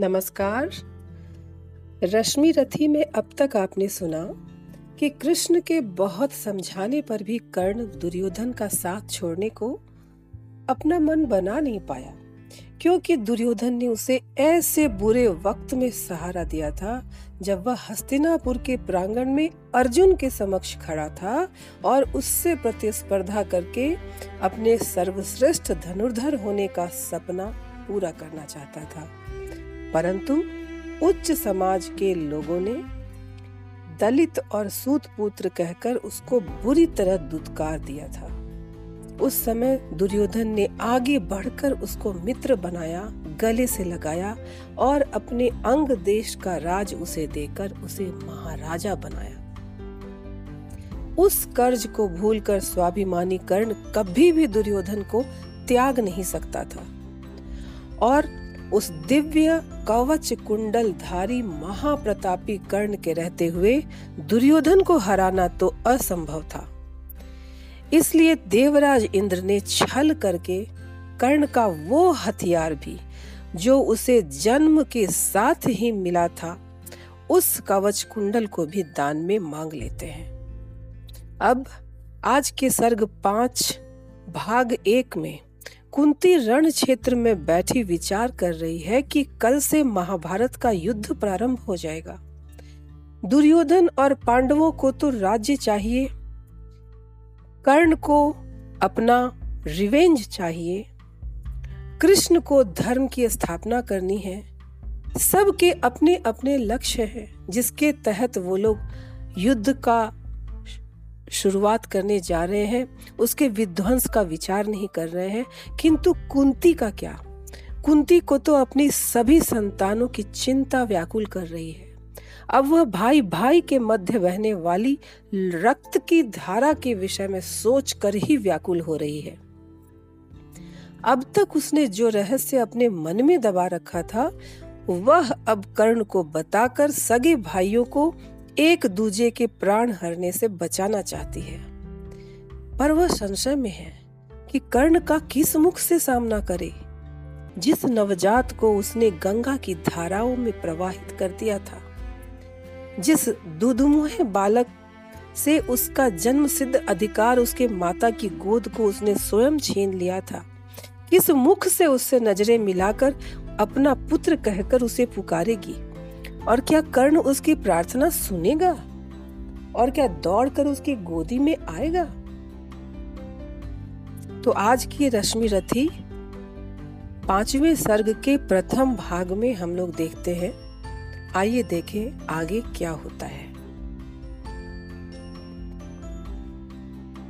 नमस्कार। रश्मि रथी में अब तक आपने सुना कि कृष्ण के बहुत समझाने पर भी कर्ण दुर्योधन का साथ छोड़ने को अपना मन बना नहीं पाया, क्योंकि दुर्योधन ने उसे ऐसे बुरे वक्त में सहारा दिया था जब वह हस्तिनापुर के प्रांगण में अर्जुन के समक्ष खड़ा था और उससे प्रतिस्पर्धा करके अपने सर्वश्रेष्ठ धनुर्धर होने का सपना पूरा करना चाहता था। परंतु उच्च समाज के लोगों ने दलित और सूत पुत्र कहकर उसको बुरी तरह दुत्कार दिया था। उस समय दुर्योधन ने आगे बढ़कर उसको मित्र बनाया, गले से लगाया और अपने अंग देश का राज उसे देकर उसे महाराजा बनाया। उस कर्ज को भूलकर स्वाभिमानी कर्ण कभी भी दुर्योधन को त्याग नहीं सकता था। और उस दिव्य कवच कुंडल धारी महाप्रतापी कर्ण के रहते हुए दुर्योधन को हराना तो असंभव था। इसलिए देवराज इंद्र ने छल करके कर्ण का वो हथियार भी, जो उसे जन्म के साथ ही मिला था, उस कवच कुंडल को भी दान में मांग लेते हैं। अब आज के सर्ग पाँच, भाग एक में कुंती रण क्षेत्र में बैठी विचार कर रही है कि कल से महाभारत का युद्ध प्रारंभ हो जाएगा। दुर्योधन और पांडवों को तो राज्य चाहिए, कर्ण को अपना रिवेंज चाहिए, कृष्ण को धर्म की स्थापना करनी है, सबके अपने अपने लक्ष्य हैं, जिसके तहत वो लोग युद्ध का शुरुआत करने जा रहे हैं, उसके विध्वंस का विचार नहीं कर रहे हैं, किंतु कुंती का क्या? कुंती को तो अपनी सभी संतानों की चिंता व्याकुल कर रही है। अब वह भाई भाई के मध्य बहने वाली रक्त की धारा के विषय में सोच कर ही व्याकुल हो रही है। अब तक उसने जो रहस्य अपने मन में दबा रखा था, वह अब कर्ण को बताकर सगे भाइयों को एक दूजे के प्राण हरने से बचाना चाहती है। पर वह संशय में है कि कर्ण का किस मुख से सामना करे, जिस नवजात को उसने गंगा की धाराओं में प्रवाहित कर दिया था, जिस दुधमुहे बालक से उसका जन्म सिद्ध अधिकार उसके माता की गोद को उसने स्वयं छीन लिया था, किस मुख से उससे नज़रें मिलाकर अपना पुत्र कहकर उसे पुकारेगी। और क्या कर्ण उसकी प्रार्थना सुनेगा? और क्या दौड़कर उसकी गोदी में आएगा? तो आज की रश्मि रथी पाँचवें सर्ग के प्रथम भाग में हम लोग देखते हैं। आइए देखें आगे क्या होता है।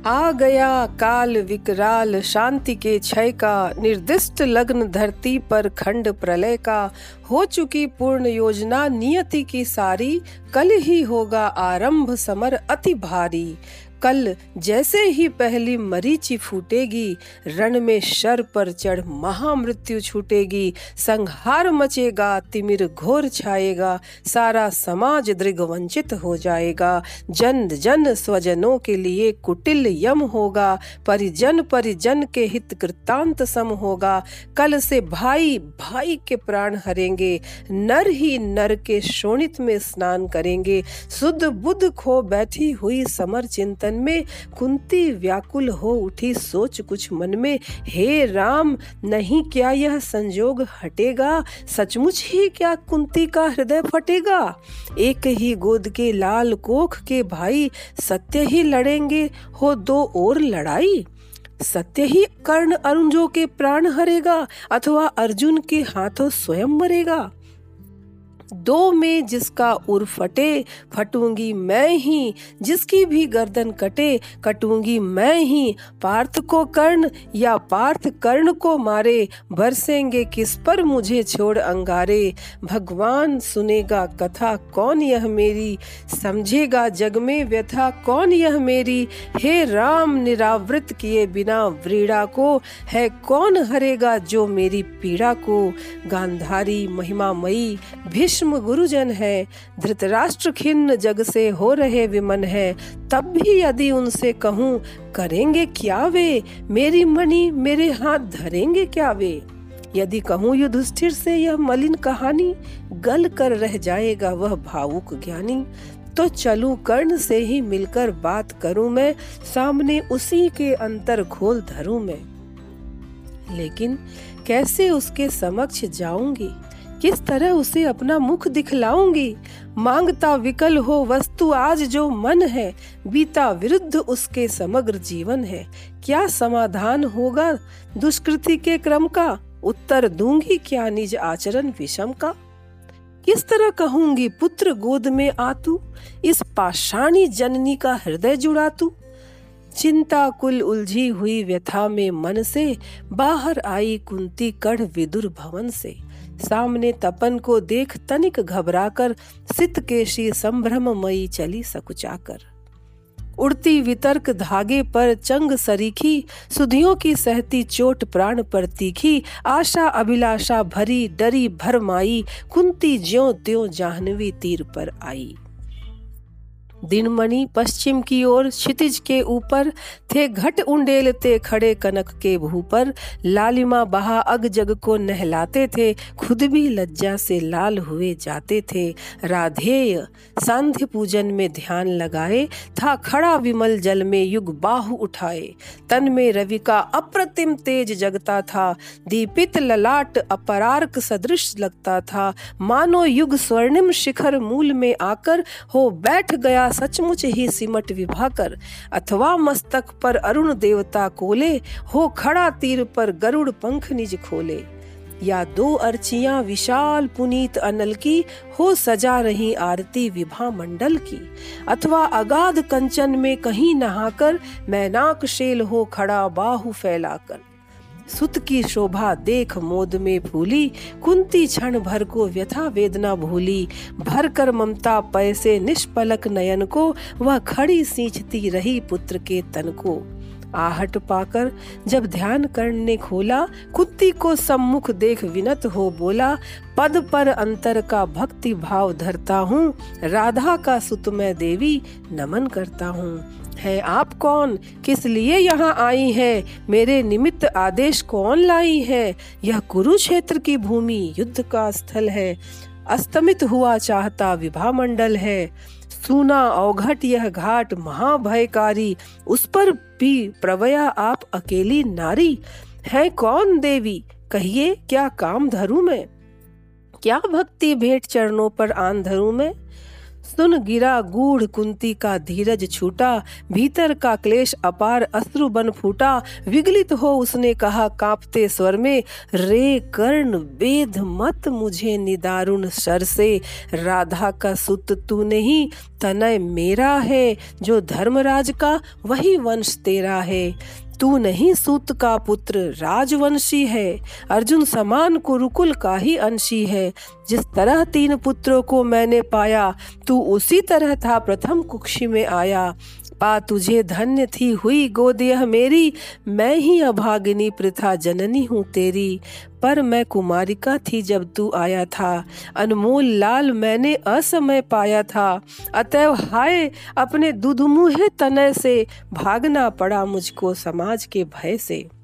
आ गया काल विकराल शांति के क्षय का, निर्दिष्ट लग्न धरती पर खंड प्रलय का। हो चुकी पूर्ण योजना, नियति की सारी, कल ही होगा आरंभ समर अति भारी। कल जैसे ही पहली मरीची फूटेगी, रण में शर पर चढ़ महामृत्यु छूटेगी, संहार मचेगा, तिमिर घोर छाएगा, सारा समाज दृग वंचित हो जाएगा। जन जन स्वजनों के लिए कुटिल यम होगा, परिजन परिजन के हित कृतांत सम होगा। कल से भाई भाई के प्राण हरेंगे, नर ही नर के शोणित में स्नान करेंगे। शुद्ध बुद्ध खो बैठी हुई समर चिंतन चिंतन में कुंती व्याकुल हो उठी सोच कुछ मन में, हे राम, नहीं क्या यह संजोग हटेगा? सचमुच ही क्या कुंती का हृदय फटेगा? एक ही गोद के लाल कोख के भाई सत्य ही लड़ेंगे, हो दो और लड़ाई? सत्य ही कर्ण अरुंजो के प्राण हरेगा, अथवा अर्जुन के हाथों स्वयं मरेगा? दो में जिसका उर फटे, फटूँगी मैं ही। जिसकी भी गर्दन कटे, कटूँगी मैं ही। पार्थ को कर्ण या पार्थ कर्ण को मारे, बरसेंगे किस पर मुझे छोड़ अंगारे। भगवान सुनेगा कथा, कौन यह मेरी? समझेगा जग में व्यथा, कौन यह मेरी? हे राम निरावृत किए बिना व्रीड़ा को है कौन हरेगा जो मेरी पीड़ा को? गांधारी महिमामयी, भीष्म भीष्म गुरुजन है, धृतराष्ट्र खिन्न जग से हो रहे विमन है। तब भी यदि उनसे कहूँ, करेंगे क्या वे? मेरी मणि मेरे हाथ धरेंगे क्या वे? यदि कहूँ युधिष्ठिर से यह मलिन कहानी, गल कर रह जाएगा वह भावुक ज्ञानी। तो चलूँ कर्ण से ही मिलकर बात करूँ मैं, सामने उसी के अंतर खोल धरूं मैं। लेकिन कैसे उसके समक्ष जाऊँगी? किस तरह उसे अपना मुख दिखलाऊँगी? माँगता विकल हो वस्तु आज जो मन है, बीता विरुद्ध उसके समग्र जीवन है। क्या समाधान होगा दुष्कृति के क्रम का? उत्तर दूँगी क्या निज आचरण विषम का? किस तरह कहूँगी पुत्र गोद में आतू, इस पाषाणी जननी का हृदय जुड़ा तू चिंता कुल उलझी हुई व्यथा में मन से, बाहर आई कुंती कढ़ विदुर भवन से। सामने तपन को देख तनिक घबराकर सित केशी संभ्रम मई चली सकुचाकर। उड़ती वितर्क धागे पर चंग सरीखी, सुधियों की सहती चोट प्राण पर तीखी, आशा अभिलाषा भरी डरी भरमाई, कुंती ज्यो त्यों जाहनवी तीर पर आई। दिनमणि पश्चिम की ओर क्षितिज के ऊपर थे घट उंडेलते खड़े कनक के भू पर। लालिमा बहा अग जग को नहलाते थे, खुद भी लज्जा से लाल हुए जाते थे। राधेय, सांध्य पूजन में ध्यान लगाए, था खड़ा विमल जल में युग बाहु उठाए। तन में रवि का अप्रतिम तेज जगता था, दीपित ललाट अपरार्क सदृश लगता था। मानो युग स्वर्णिम शिखर मूल में आकर हो बैठ गया सचमुच ही सिमट विभाकर, अथवा मस्तक पर अरुण देवता कोले, हो खड़ा तीर पर गरुड़ पंख निज खोले। या दो अर्चियाँ विशाल पुनीत अनल की, हो सजा रही आरती विभा मंडल की। अथवा अगाध कंचन में कहीं नहाकर, मैनाक शेल हो खड़ा बाहु फैलाकर। सुत की शोभा देख मोद में फूली, कुंती क्षण भर को व्यथा वेदना भूली। भर कर ममता पैसे निष्पलक नयन को, वह खड़ी सींचती रही पुत्र के तन को। आहट पाकर जब ध्यान करने खोला कुत्ती को सम्मुख देख विनत हो बोला, पद पर अंतर का भक्ति भाव धरता हूँ, राधा का सुत मैं देवी नमन करता हूँ। है। आप कौन? किस लिए यहाँ आई है? मेरे निमित्त आदेश कौन लाई है? यह कुरुक्षेत्र की भूमि युद्ध का स्थल है। अस्तमित हुआ चाहता विभा मंडल है। सूना अवघट यह घाट महाभयकारी। उस पर भी प्रवया आप अकेली नारी है कौन देवी? कहिए, क्या काम धरू मैं? क्या भक्ति भेंट चरणों पर आन धरू मैं? सुन गिरा गूढ़ कुंती का धीरज छूटा, भीतर का क्लेश अपार अश्रु बन फूटा। विगलित हो उसने कहा, कांपते स्वर में, रे कर्ण वेद मत मुझे निदारुण सर से। राधा का सुत तू नहीं, तनय मेरा है, जो धर्मराज का, वही वंश तेरा है। तू नहीं सूत का पुत्र राजवंशी है। अर्जुन समान कुरुकुल का ही अंशी है। जिस तरह तीन पुत्रों को मैंने पाया, तू उसी तरह था प्रथम कुक्षी में आया। पा तुझे धन्य थी हुई गोद यह मेरी। मैं ही अभागिनी प्रथा जननी हूँ तेरी। पर मैं कुमारिका थी जब तू आया था। अनमोल लाल मैंने असमय पाया था। अतएव हाय अपने दुधमुहे तनय से। भागना पड़ा मुझको समाज के भय से।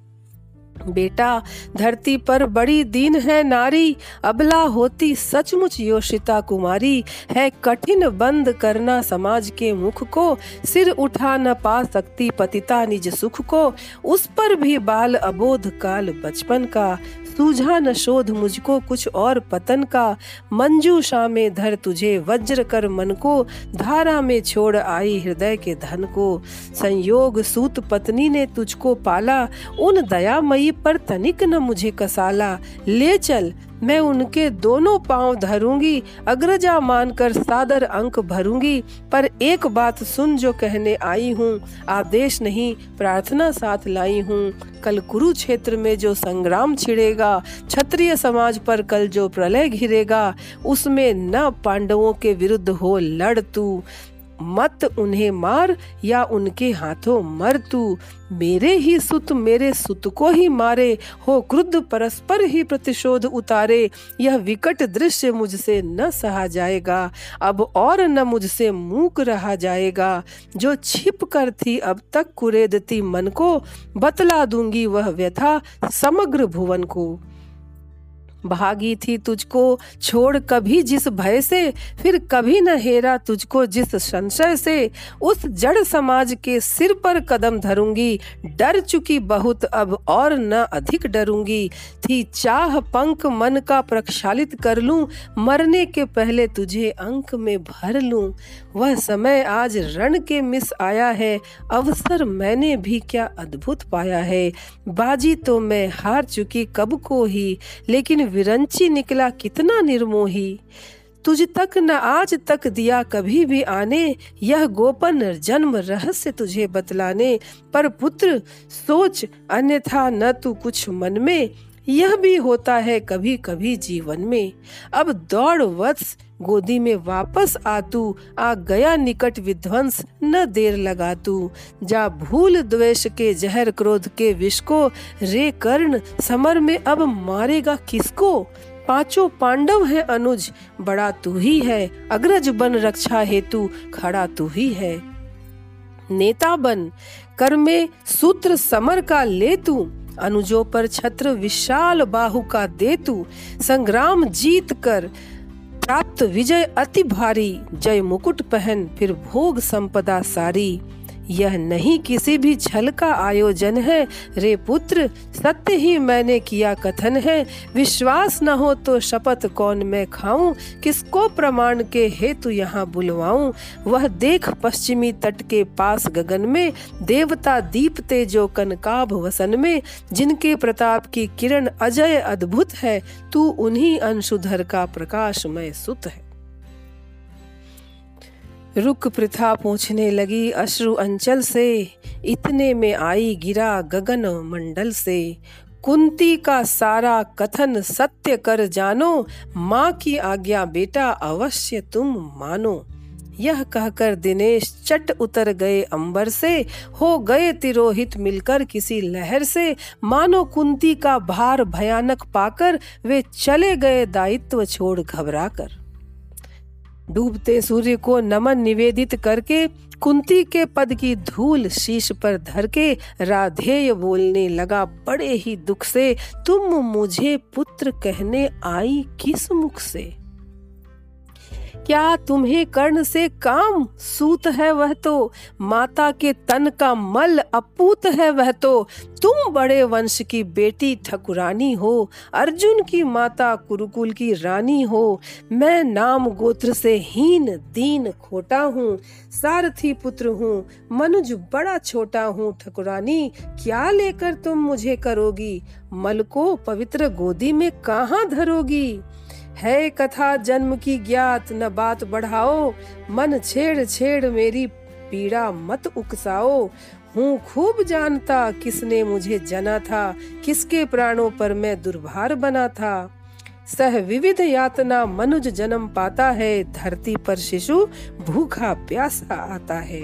बेटा, धरती पर बड़ी दीन है नारी, अबला होती सचमुच योशिता कुमारी। है कठिन बंद करना समाज के मुख को, सिर उठा न पा सकती पतिता निज सुख को। उस पर भी बाल अबोध काल बचपन का सूझा न शोध मुझको कुछ और पतन का। मंजूषा में धर तुझे वज्र कर मन को। धारा में छोड़ आई हृदय के धन को। संयोग सूत पत्नी ने तुझको पाला। उन दयामयी पर तनिक न मुझे कसाला। ले चल मैं उनके दोनों पाँव धरूँगी, अग्रजा मानकर सादर अंक भरूँगी, पर एक बात सुन जो कहने आई हूँ, आदेश नहीं, प्रार्थना साथ लाई हूँ। कल कुरुक्षेत्र में जो संग्राम छिड़ेगा, क्षत्रिय समाज पर कल जो प्रलय घिरेगा, उसमें न पांडवों के विरुद्ध हो लड़ तू। मत उन्हें मार या उनके हाथों मर तू। मेरे ही सुत मेरे सुत को ही मारे। हो क्रुद्ध परस्पर ही प्रतिशोध उतारे। यह विकट दृश्य मुझसे न सहा जाएगा। अब और न मुझसे मूक रहा जाएगा। जो छिप कर थी अब तक कुरेदती मन को, बतला दूँगी वह व्यथा समग्र भुवन को। भागी थी तुझको छोड़ कभी जिस भय से, फिर कभी न हेरा तुझको जिस संशय से। उस जड़ समाज के सिर पर कदम धरूँगी, डर चुकी बहुत अब और न अधिक डरूँगी। थी चाह पंख मन का प्रक्षालित कर लूँ, मरने के पहले तुझे अंक में भर लूँ। वह समय आज रण के मिस आया है, अवसर मैंने भी क्या अद्भुत पाया है। बाजी तो मैं हार चुकी कब को ही, लेकिन विरंची निकला कितना निर्मोही। तुझ तक न आज तक दिया कभी भी आने, यह गोपन जन्म रहस्य तुझे बतलाने। पर पुत्र, सोच, अन्यथा न तू कुछ मन में, यह भी होता है कभी कभी जीवन में। अब दौड़, वत्स गोदी में वापस आ तू आ गया निकट विध्वंस, न देर लगा तू जा भूल द्वेष के जहर क्रोध के विष को, रे कर्ण, समर में अब मारेगा किसको? पाँचों पांडव है अनुज, बड़ा तू ही है, अग्रज बन रक्षा हेतु खड़ा तू ही है। नेता बन कर में सूत्र समर का ले तू, अनुजों पर छत्र विशाल बाहु का दे तू। संग्राम जीत कर प्राप्त विजय अति भारी। जय मुकुट पहन फिर भोग संपदा सारी। यह नहीं किसी भी छल का आयोजन है। रे पुत्र, सत्य ही मैंने किया कथन है। विश्वास न हो तो शपथ कौन मैं खाऊं? किसको प्रमाण के हेतु यहाँ बुलवाऊं? वह देख पश्चिमी तट के पास गगन में, देवता दीपते जो कनकाभ वसन में, जिनके प्रताप की किरण अजय अद्भुत है। तू उन्हीं अंशुधर का प्रकाश प्रकाशमय सुत है। रुक प्रथा पूछने लगी अश्रु अंचल से। इतने में आई गिरा गगन मंडल से। कुंती का सारा कथन सत्य कर जानो। माँ की आज्ञा बेटा अवश्य तुम मानो। यह कहकर दिनेश चट उतर गए अंबर से। हो गए तिरोहित मिलकर किसी लहर से। मानो कुंती का भार भयानक पाकर वे चले गए दायित्व छोड़ घबरा कर डूबते सूर्य को नमन निवेदित करके कुंती के पद की धूल शीश पर धर के राधेय बोलने लगा, बड़े ही दुख से, तुम मुझे पुत्र कहने आई किस मुख से? क्या तुम्हें कर्ण से काम सूत है वह तो? माता के तन का मल अपूत है वह तो। तुम बड़े वंश की बेटी ठकुरानी हो, अर्जुन की माता कुरुकुल की रानी हो। मैं नाम गोत्र से हीन दीन खोटा हूँ, सारथी पुत्र हूँ, मनुज बड़ा छोटा हूँ ठकुरानी। क्या लेकर तुम मुझे करोगी? मल को पवित्र गोदी में कहाँ धरोगी? है कथा जन्म की ज्ञात, न बात बढ़ाओ, मन छेड़ छेड़ मेरी पीड़ा मत उकसाओ। हूँ खूब जानता किसने मुझे जना था, किसके प्राणों पर मैं दुर्भार बना था। सह विविध यातना मनुज जन्म पाता है, धरती पर शिशु भूखा प्यासा आता है।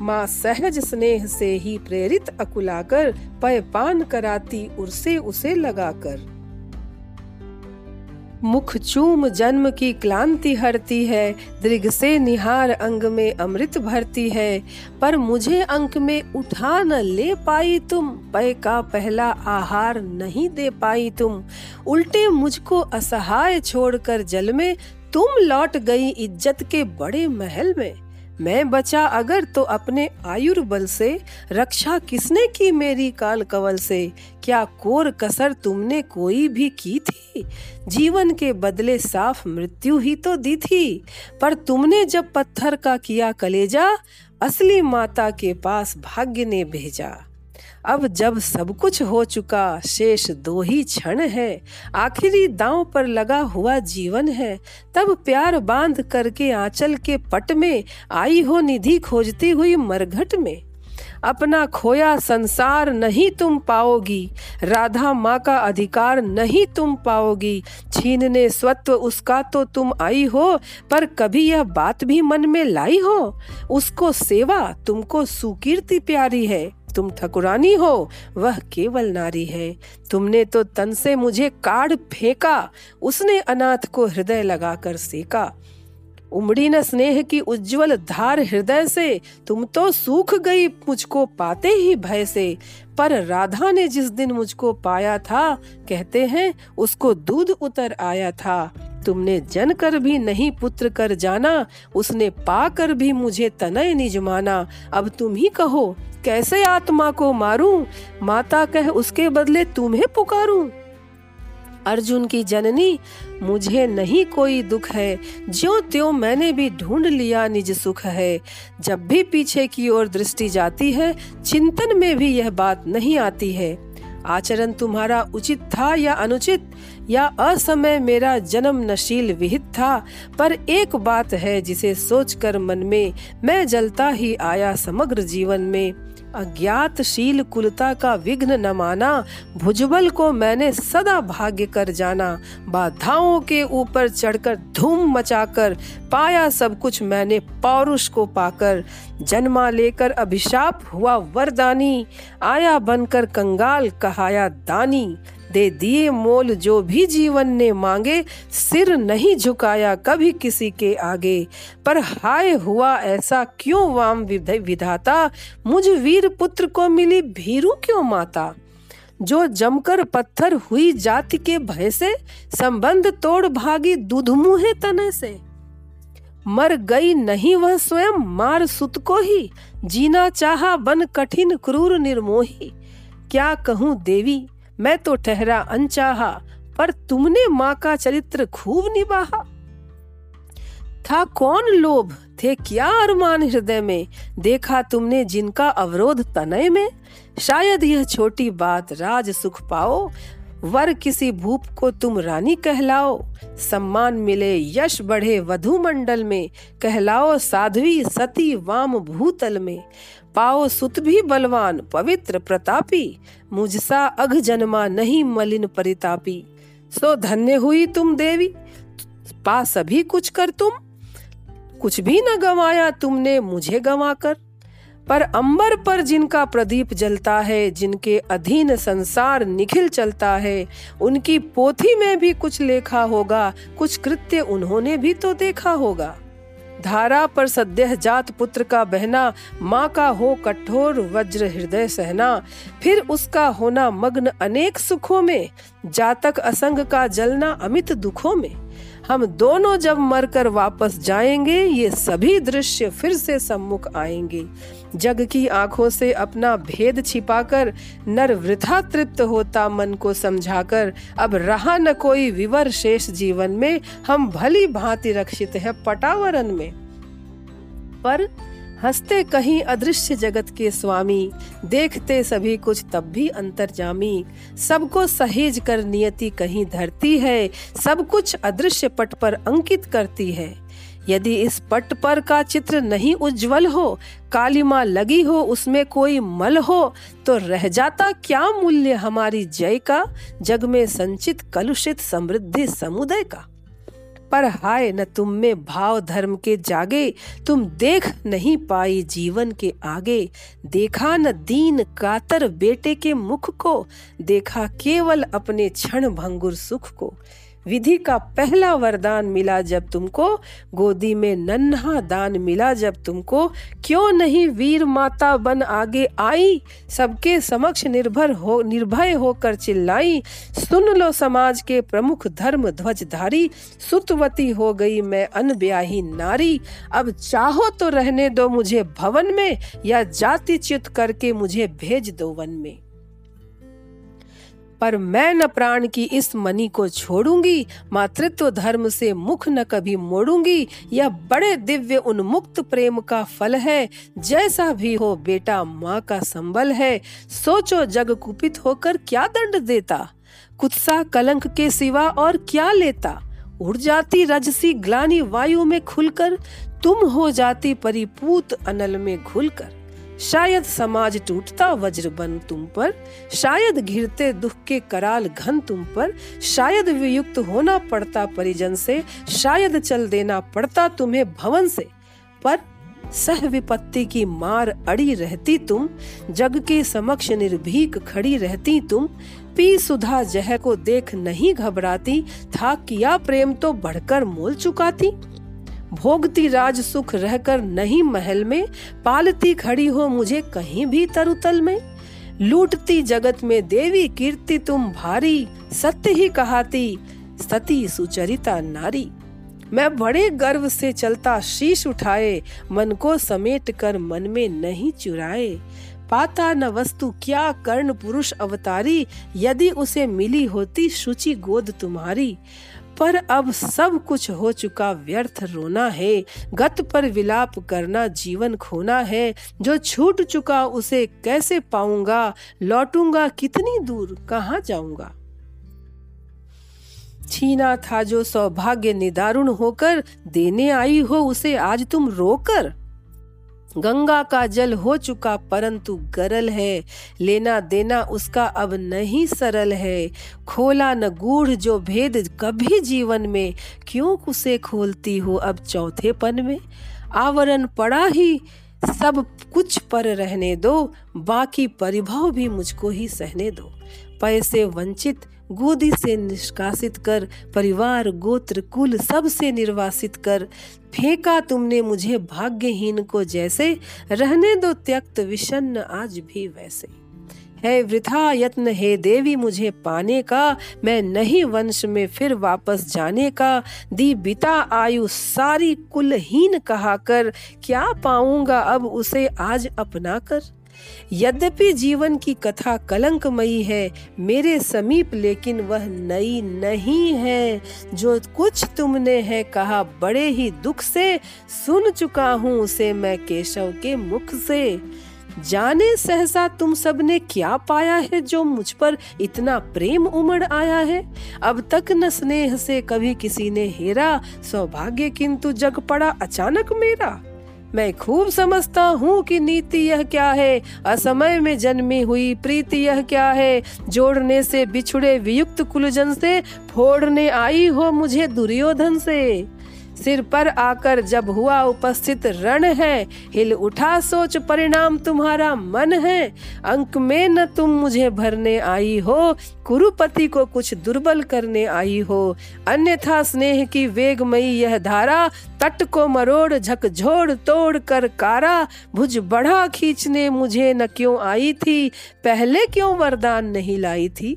माँ सहज स्नेह से ही प्रेरित अकुलाकर, पय पान कराती उर्से उसे लगाकर। मुख चूम जन्म की क्लांति हरती है, दृग से निहार अंग में अमृत भरती है। पर मुझे अंक में उठा न ले पाई तुम पय का पहला आहार नहीं दे पाई तुम। उल्टे मुझको असहाय छोड़कर जल में तुम लौट गई इज़्ज़त के बड़े महल में। मैं बचा अगर तो अपने आयुर्बल से। रक्षा किसने की मेरी काल कवल से? क्या कोर कसर तुमने कोई भी की थी? जीवन के बदले साफ़ मृत्यु ही तो दी थी। पर तुमने जब पत्थर का किया कलेजा, असली माता के पास भाग्य ने भेजा। अब जब सब कुछ हो चुका, शेष दो ही क्षण है। आखिरी दांव पर लगा हुआ जीवन है। तब प्यार बाँध करके आंचल के पट में आई हो निधि खोजती हुई मरघट में। अपना खोया संसार नहीं तुम पाओगी। राधा माँ का अधिकार नहीं तुम पाओगी। छीनने स्वत्व उसका तो तुम आई हो, पर कभी यह बात भी मन में लाई हो? उसको सेवा, तुमको सुकीर्ति प्यारी है। तुम ठकुरानी हो, वह केवल नारी है। तुमने तो तन से मुझे काढ़ फेंका, उसने अनाथ को हृदय लगाकर सेका। उमड़ी न स्नेह की उज्जवल धार हृदय से, तुम तो सूख गई मुझको पाते ही भय से। पर राधा ने जिस दिन मुझको पाया था, कहते हैं, उसको दूध उतर आया था। तुमने जन कर भी नहीं पुत्र कर जाना, उसने पाकर भी मुझे तनय निज माना। अब तुम ही कहो, कैसे आत्मा को मारूं? माता कह उसके बदले तुम्हें पुकारूं। अर्जुन की जननी, मुझे नहीं कोई दुख है, ज्यो त्यों मैंने भी ढूंढ लिया निज सुख है। जब भी पीछे की ओर दृष्टि जाती है, चिंतन में भी यह बात नहीं आती है। आचरण तुम्हारा उचित था या अनुचित? या असमय मेरा जन्म नशील विहित था? पर एक बात है जिसे सोचकर मन में मैं जलता ही आया समग्र जीवन में। अज्ञातशील कुलता का विघ्न न माना, भुजबल को मैंने सदा भाग्य कर जाना। बाधाओं के ऊपर चढ़कर धूम मचाकर, पाया सब कुछ मैंने पौरुष को पाकर। जन्मा लेकर अभिशाप हुआ वरदानी, आया बनकर कंगाल कहाया दानी। दे दिए मोल जो भी जीवन ने मांगे, सिर नहीं झुकाया कभी किसी के आगे। पर हाय हुआ ऐसा क्यों वाम विधाता? मुझ वीर पुत्र को मिली भीरू क्यों माता? जो जमकर पत्थर हुई जाति के भय से, संबंध तोड़ भागी दूध मुहे तने से। मर गई नहीं वह स्वयं, मार सुत को ही। जीना चाहा बन कठिन क्रूर निर्मोही। क्या कहूँ देवी मैं तो ठहरा अनचाहा, पर तुमने माँ का चरित्र खूब निभाहा। था कौन लोभ? थे क्या अरमान हृदय में? देखा तुमने जिनका अवरोध तनय में? शायद यह छोटी बात राज सुख पाओ। वर किसी भूप को तुम रानी कहलाओ। सम्मान मिले यश बढ़े वधु मंडल में। कहलाओ साध्वी सती वाम भूतल में। पाओ सुत भी बलवान, पवित्र प्रतापी। मुझसा अघ जन्मा नहीं मलिन परितापी। सो धन्य हुई तुम देवी, पा सभी कुछ कर तुम। कुछ भी न गवाया तुमने मुझे गवा कर पर अंबर पर जिनका प्रदीप जलता है, जिनके अधीन संसार निखिल चलता है, उनकी पोथी में भी कुछ लेखा होगा, कुछ कृत्य उन्होंने भी तो देखा होगा। धारा पर सद्य जात पुत्र का बहना, माँ का हो कठोर वज्र हृदय सहना, फिर उसका होना मग्न अनेक सुखों में, जातक असंग का जलना अमित दुखों में। हम दोनों जब मरकर वापस जाएँगे, ये सभी दृश्य फिर से सम्मुख आएँगे। जग की आँखों से अपना भेद छिपाकर नर वृथा तृप्त होता मन को समझाकर, अब रहा न कोई विवर शेष जीवन में, हम भली भांति रक्षित है पटावरण में। पर हँसते कहीं अदृश्य जगत के स्वामी, देखते सभी कुछ तब भी अंतर्जामी। सबको सहेज कर नियति कहीं धरती है, सब कुछ अदृश्य पट पर अंकित करती है। यदि इस पट पर का चित्र नहीं उज्जवल हो कालिमा लगी हो, उसमें कोई मल हो तो रह जाता क्या मूल्य हमारी जय का, जग में संचित कलुषित समृद्धि समुदय का? पर हाय न तुम में भाव धर्म के जागे, तुम देख नहीं पाई जीवन के आगे। देखा न दीन कातर बेटे के मुख को, देखा केवल अपने क्षण भंगुर सुख को। विधि का पहला वरदान मिला जब तुमको, गोदी में नन्हा दान मिला जब तुमको, क्यों नहीं वीर माता बन आगे आई? सबके समक्ष निर्भर हो, निर्भय होकर चिल्लाई। सुन लो समाज के प्रमुख धर्म ध्वजधारी, सुतवती हो गई मैं अनब्याही नारी। अब चाहो तो रहने दो मुझे भवन में, या जाति च्युत करके मुझे भेज दो वन में। पर मैं न प्राण की इस मनी को छोड़ूँगी, मातृत्व धर्म से मुख न कभी मोड़ूँगी, यह बड़े दिव्य उन्मुक्त प्रेम का फल है, जैसा भी हो बेटा माँ का संबल है, सोचो जग कुपित होकर क्या दंड देता? कुत्सा कलंक के सिवा और क्या लेता? उड़ जाती रजसी ग्लानी वायु में खुलकर, तुम हो जाती परिपूत अनल में घुलकर। शायद समाज टूटता वज्र बन तुम पर, शायद घिरते दुख के कराल घन तुम पर, शायद वियुक्त होना पड़ता परिजन से, शायद चल देना पड़ता तुम्हें भवन से। पर सह विपत्ति की मार अड़ी रहती तुम, जग के समक्ष निर्भीक खड़ी रहती तुम, पी सुधा जह को देख नहीं घबराती, था किया प्रेम तो बढ़कर मोल चुकाती। भोगती राज सुख रहकर नहीं महल में, पालती खड़ी हो मुझे कहीं भी तरुतल में। लूटती जगत में देवी कीर्ति तुम भारी, सत्य ही कहाती, सती सुचरिता नारी। मैं बड़े गर्व से चलता शीश उठाए, मन को समेट कर मन में नहीं चुराए। पाता न वस्तु क्या कर्ण पुरुष अवतारी, यदि उसे मिली होती शुचि गोद तुम्हारी। पर अब सब कुछ हो चुका व्यर्थ रोना है। गत पर विलाप करना जीवन खोना है। जो छूट चुका उसे कैसे पाऊँगा? लौटूँगा कितनी दूर? कहाँ जाऊँगा? छीना था जो सौभाग्य निदारुण होकर, देने आई हो उसे आज तुम रोकर? गंगा का जल हो चुका परंतु गरल है। लेना देना उसका अब नहीं सरल है। खोला न गूढ़ जो भेद कभी जीवन में, क्यों उसे खोलती हो अब चौथे पन में? आवरण पड़ा ही, सब कुछ पर रहने दो, बाकी परिभव भी मुझको ही सहने दो। पैसे वंचित गोदी से निष्कासित कर, परिवार, गोत्र, कुल सबसे निर्वासित कर। फेंका तुमने मुझे भाग्यहीन को जैसे, रहने दो त्यक्त विषन्न आज भी वैसे। है वृथा यत्न, हे देवी, मुझे पाने का, मैं नहीं वंश में फिर वापस जाने का। दी बिता आयु सारी कुलहीन कहा कर, क्या पाऊँगा अब उसे आज अपना कर? यद्यपि जीवन की कथा कलंकमयी है, मेरे समीप लेकिन वह नई नहीं है। जो कुछ तुमने है कहा, बड़े ही दुख से सुन चुका हूँ उसे मैं केशव के मुख से। जाने सहसा तुम सबने क्या पाया है जो मुझ पर इतना प्रेम उमड़ आया है? अब तक न स्नेह से कभी किसी ने हेरा, सौभाग्य किंतु जग पड़ा अचानक मेरा। मैं खूब समझता हूँ कि नीति यह क्या है। असमय में जन्मी हुई प्रीति यह क्या है। जोड़ने से बिछुड़े वियुक्त कुलजन से, फोड़ने आई हो मुझे दुर्योधन से। सिर पर आकर जब हुआ उपस्थित, रण है, हिल उठा, सोच परिणाम तुम्हारा मन है। अंक में न तुम मुझे भरने आई हो, कुरुपति को कुछ दुर्बल करने आई हो। अन्यथा स्नेह की वेगमयी यह धारा, तट को मरोड़ झकझोड़ तोड़ कर कारा। भुज बढ़ा खींचने मुझे न क्यों आई थी, पहले क्यों वरदान नहीं लाई थी?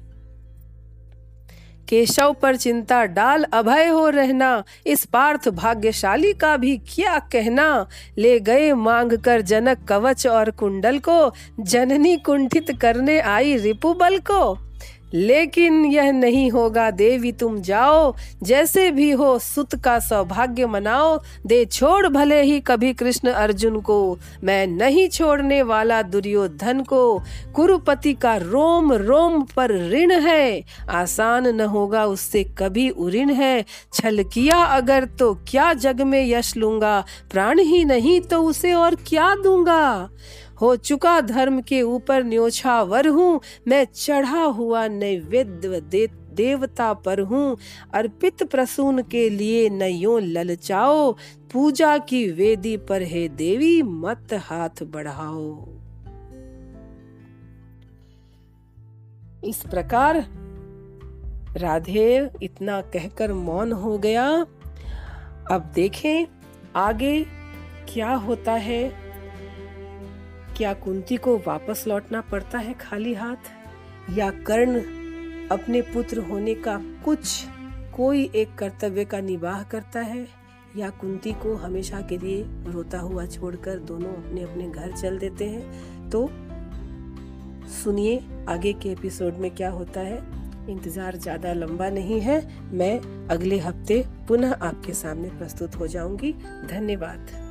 केशव पर चिंता, डाल अभय हो रहना, इस पार्थ भाग्यशाली का भी क्या कहना? ले गए मांग कर जनक कवच और कुंडल को, जननी कुंठित करने आई रिपुबल को। लेकिन यह नहीं होगा, देवी तुम जाओ, जैसे भी हो सुत का सौभाग्य मनाओ, दे छोड़ भले ही कभी कृष्ण अर्जुन को। मैं नहीं छोड़ने वाला दुर्योधन को, कुरुपति का रोम रोम पर ऋण है। आसान न होगा उससे कभी उऋण है। छल किया अगर तो क्या जग में यश लूँगा, प्राण ही नहीं तो उसे और क्या दूँगा? हो चुका धर्म के ऊपर न्योछावर हूँ। मैं चढ़ा हुआ नैवेद्य दे, देवता पर हूँ। अर्पित प्रसून के लिए नयो ललचाओ। पूजा की वेदी पर है देवी, मत हाथ बढ़ाओ। इस प्रकार राधे इतना कहकर मौन हो गया। अब देखें आगे क्या होता है। क्या कुंती को वापस लौटना पड़ता है खाली हाथ? या कर्ण अपने पुत्र होने का कुछ, कोई एक कर्तव्य का निवाह करता है? या कुंती को हमेशा के लिए रोता हुआ छोड़कर दोनों अपने अपने घर चल देते हैं? तो सुनिए आगे के एपिसोड में क्या होता है। इंतज़ार ज़्यादा लंबा नहीं है। मैं अगले हफ़्ते पुनः आपके सामने प्रस्तुत हो जाऊँगी। धन्यवाद।